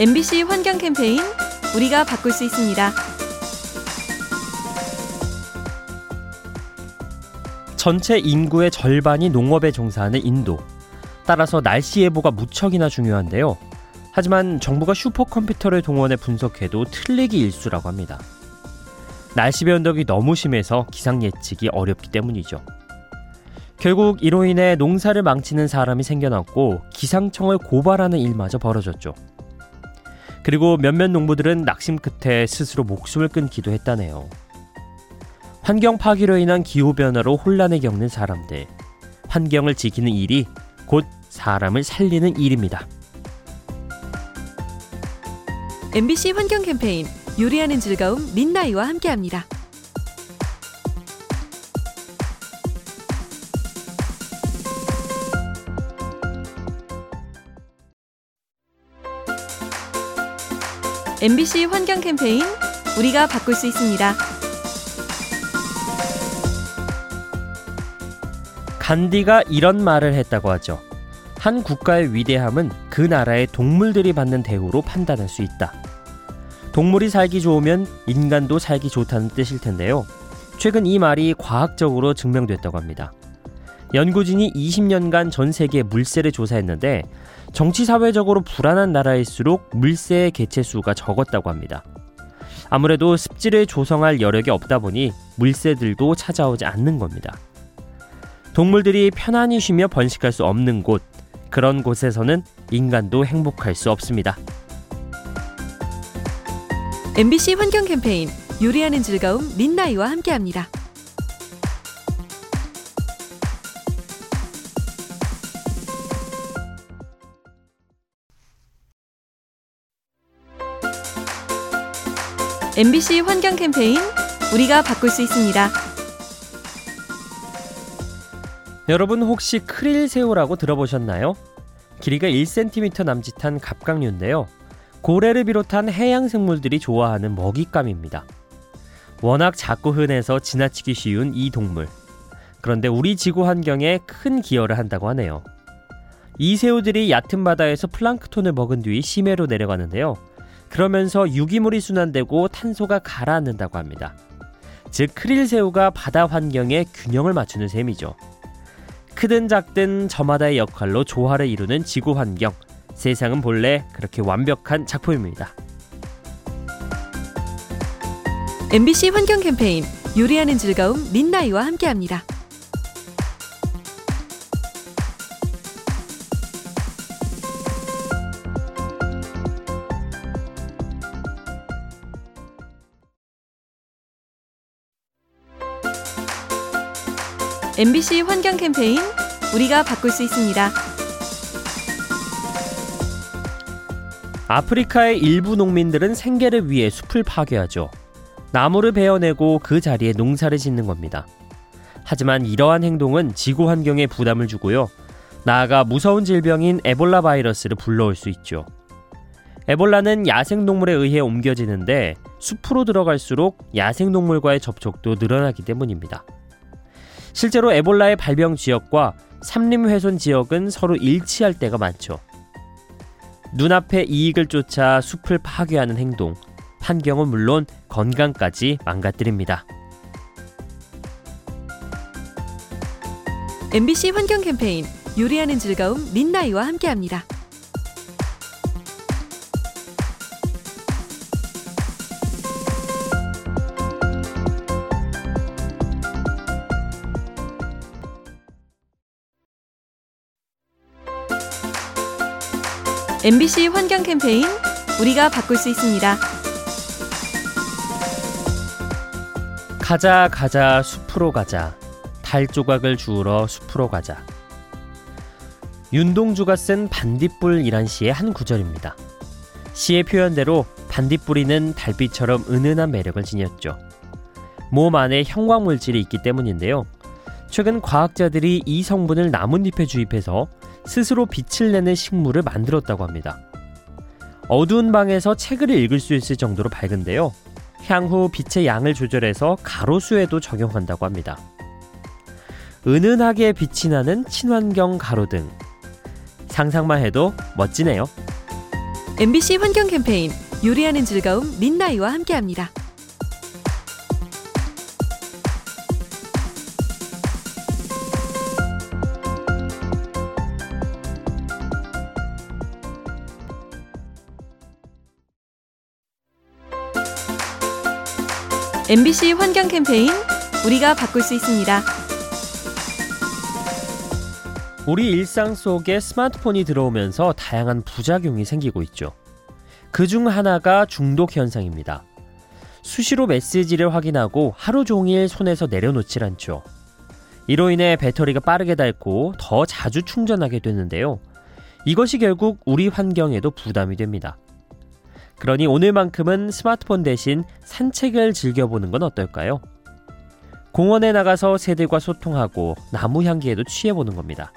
MBC 환경 캠페인 우리가 바꿀 수 있습니다. 전체 인구의 절반이 농업에 종사하는 인도. 따라서 날씨 예보가 무척이나 중요한데요. 하지만 정부가 슈퍼컴퓨터를 동원해 분석해도 틀리기 일수라고 합니다. 날씨 변덕이 너무 심해서 기상 예측이 어렵기 때문이죠. 결국 이로 인해 농사를 망치는 사람이 생겨났고 기상청을 고발하는 일마저 벌어졌죠. 그리고 몇몇 농부들은 낙심 끝에 스스로 목숨을 끊기도 했다네요. 환경 파괴로 인한 기후 변화로 혼란을 겪는 사람들. 환경을 지키는 일이 곧 사람을 살리는 일입니다. MBC 환경 캠페인 요리하는 즐거움 민나이와 함께합니다. MBC 환경 캠페인 우리가 바꿀 수 있습니다. 간디가 이런 말을 했다고 하죠. 한 국가의 위대함은 그 나라의 동물들이 받는 대우로 판단할 수 있다. 동물이 살기 좋으면 인간도 살기 좋다는 뜻일 텐데요. 최근 이 말이 과학적으로 증명됐다고 합니다. 연구진이 20년간 전 세계 물새를 조사했는데 정치 사회적으로 불안한 나라일수록 물새의 개체 수가 적었다고 합니다. 아무래도 습지를 조성할 여력이 없다 보니 물새들도 찾아오지 않는 겁니다. 동물들이 편안히 쉬며 번식할 수 없는 곳, 그런 곳에서는 인간도 행복할 수 없습니다. MBC 환경 캠페인 요리하는 즐거움 민나이와 함께합니다. MBC 환경 캠페인 우리가 바꿀 수 있습니다. 여러분 혹시 크릴 새우라고 들어보셨나요? 길이가 1cm 남짓한 갑각류인데요. 고래를 비롯한 해양 생물들이 좋아하는 먹잇감입니다. 워낙 작고 흔해서 지나치기 쉬운 이 동물. 그런데 우리 지구 환경에 큰 기여를 한다고 하네요. 이 새우들이 얕은 바다에서 플랑크톤을 먹은 뒤 심해로 내려가는데요. 그러면서 유기물이 순환되고 탄소가 가라앉는다고 합니다. 즉 크릴 새우가 바다 환경에 균형을 맞추는 셈이죠. 크든 작든 저마다의 역할로 조화를 이루는 지구 환경. 세상은 본래 그렇게 완벽한 작품입니다. MBC 환경 캠페인 요리하는 즐거움 민나이와 함께합니다. MBC 환경 캠페인 우리가 바꿀 수 있습니다. 아프리카의 일부 농민들은 생계를 위해 숲을 파괴하죠. 나무를 베어내고 그 자리에 농사를 짓는 겁니다. 하지만 이러한 행동은 지구 환경에 부담을 주고요. 나아가 무서운 질병인 에볼라 바이러스를 불러올 수 있죠. 에볼라는 야생동물에 의해 옮겨지는데 숲으로 들어갈수록 야생동물과의 접촉도 늘어나기 때문입니다. 실제로 에볼라의 발병 지역과 삼림 훼손 지역은 서로 일치할 때가 많죠. 눈앞의 이익을 쫓아 숲을 파괴하는 행동, 환경은 물론 건강까지 망가뜨립니다. MBC 환경 캠페인 요리하는 즐거움 민나이와 함께합니다. MBC 환경 캠페인 우리가 바꿀 수 있습니다. 가자 가자 숲으로 가자 달 조각을 주우러 숲으로 가자 윤동주가 쓴 반딧불이란 시의 한 구절입니다. 시의 표현대로 반딧불이는 달빛처럼 은은한 매력을 지녔죠. 몸 안에 형광 물질이 있기 때문인데요. 최근 과학자들이 이 성분을 나뭇잎에 주입해서 스스로 빛을 내는 식물을 만들었다고 합니다. 어두운 방에서 책을 읽을 수 있을 정도로 밝은데요. 향후 빛의 양을 조절해서 가로수에도 적용한다고 합니다. 은은하게 빛이 나는 친환경 가로등. 상상만 해도 멋지네요. MBC 환경 캠페인 요리하는 즐거움 민나이와 함께합니다. MBC 환경 캠페인 우리가 바꿀 수 있습니다. 우리 일상 속에 스마트폰이 들어오면서 다양한 부작용이 생기고 있죠. 그 중 하나가 중독 현상입니다. 수시로 메시지를 확인하고 하루 종일 손에서 내려놓질 않죠. 이로 인해 배터리가 빠르게 닳고 더 자주 충전하게 되는데요. 이것이 결국 우리 환경에도 부담이 됩니다. 그러니 오늘만큼은 스마트폰 대신 산책을 즐겨보는 건 어떨까요? 공원에 나가서 새들과 소통하고 나무 향기에도 취해보는 겁니다.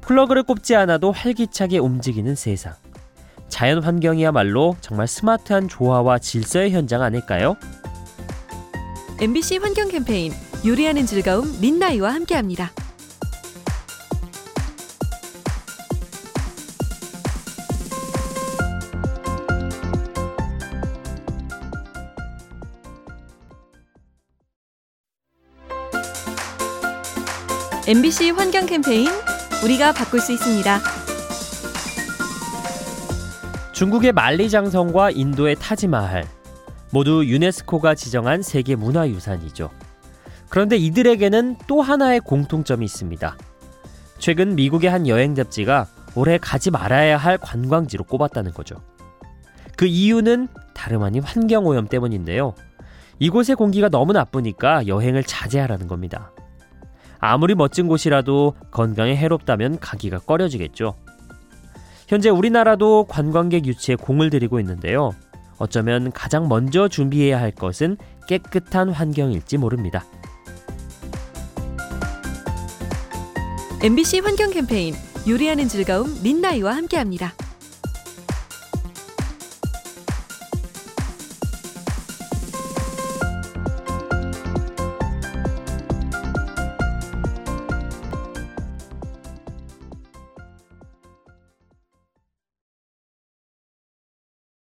플러그를 꼽지 않아도 활기차게 움직이는 세상. 자연 환경이야말로 정말 스마트한 조화와 질서의 현장 아닐까요? MBC 환경 캠페인 요리하는 즐거움 민나이와 함께합니다. MBC 환경 캠페인 우리가 바꿀 수 있습니다. 중국의 만리장성과 인도의 타지마할 모두 유네스코가 지정한 세계 문화유산이죠. 그런데 이들에게는 또 하나의 공통점이 있습니다. 최근 미국의 한 여행 잡지가 올해 가지 말아야 할 관광지로 꼽았다는 거죠. 그 이유는 다름 아닌 환경오염 때문인데요. 이곳의 공기가 너무 나쁘니까 여행을 자제하라는 겁니다. 아무리 멋진 곳이라도 건강에 해롭다면 가기가 꺼려지겠죠. 현재 우리나라도 관광객 유치에 공을 들이고 있는데요. 어쩌면 가장 먼저 준비해야 할 것은 깨끗한 환경일지 모릅니다. MBC 환경 캠페인 요리하는 즐거움 민나이와 함께합니다.